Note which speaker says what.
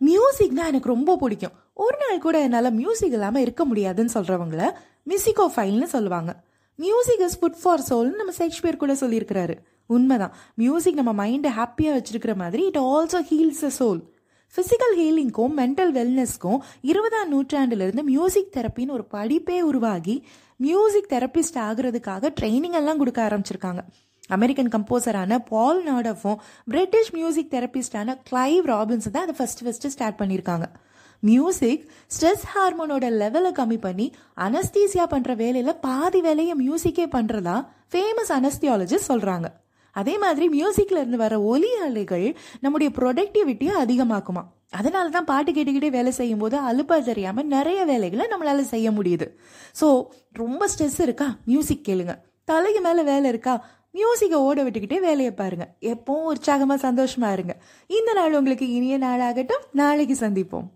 Speaker 1: மியூசிக்னா எனக்கு ரொம்ப பிடிக்கும். ஒரு நாள் கூட என்னால் மியூசிக் இல்லாமல் இருக்க முடியாதுன்னு சொல்கிறவங்கள மியூசிகோஃபைல்னு சொல்லுவாங்க. மியூசிக் இஸ் ஃபுட் ஃபார் சோல்னு நம்ம ஷேக்ஸ்பியர் கூட சொல்லியிருக்கிறாரு. உண்மைதான். மியூசிக் நம்ம மைண்டை ஹாப்பியாக வச்சிருக்கிற மாதிரி it also heals a soul physical ஹீலிங்க்கும் mental வெல்னஸ்க்கும் இருபதாம் நூற்றாண்டுலேருந்து மியூசிக் தெரப்பின்னு ஒரு படிப்பே உருவாகி மியூசிக் தெரப்பிஸ்ட் ஆகுறதுக்காக ட்ரைனிங் எல்லாம் கொடுக்க ஆரம்பிச்சிருக்காங்க. அமெரிக்கன் கம்போசரான பால் நாடஃபும் பிரிட்டிஷ் மியூசிக் தெரப்பிஸ்டான கிளைவ் ராபின்ஸ் தான் அதை ஃபஸ்ட்டு ஃபஸ்ட்டு ஸ்டார்ட் பண்ணியிருக்காங்க மியூசிக் ஸ்ட்ரெஸ் ஹார்மோனோட லெவலை கம்மி பண்ணி அனஸ்தீசியா பண்ணுற வேலையில் பாதி வேலையை மியூசிக்கே பண்ணுறதா ஃபேமஸ் அனஸ்தியாலஜிஸ்ட் சொல்கிறாங்க அதே மாதிரி மியூசிக்கில் இருந்து வர ஒலி அலைகள் நம்முடைய ப்ரொடக்டிவிட்டியை அதிகமாக்குமா. அதனால தான் பாட்டு கேட்டுக்கிட்டே வேலை செய்யும் போது அலுப்பா தெரியாமல் நிறைய வேலைகளை நம்மளால செய்ய முடியுது. ஸோ ரொம்ப ஸ்ட்ரெஸ் இருக்கா? மியூசிக் கேளுங்க. தலைக்கு மேலே வேலை இருக்கா? மியூசிக்கை ஓட விட்டுக்கிட்டே வேலையை பாருங்க. எப்பவும் உற்சாகமா சந்தோஷமா இருங்க. இந்த நாள் உங்களுக்கு இனிய நாளாகட்டும். நாளைக்கு சந்திப்போம்.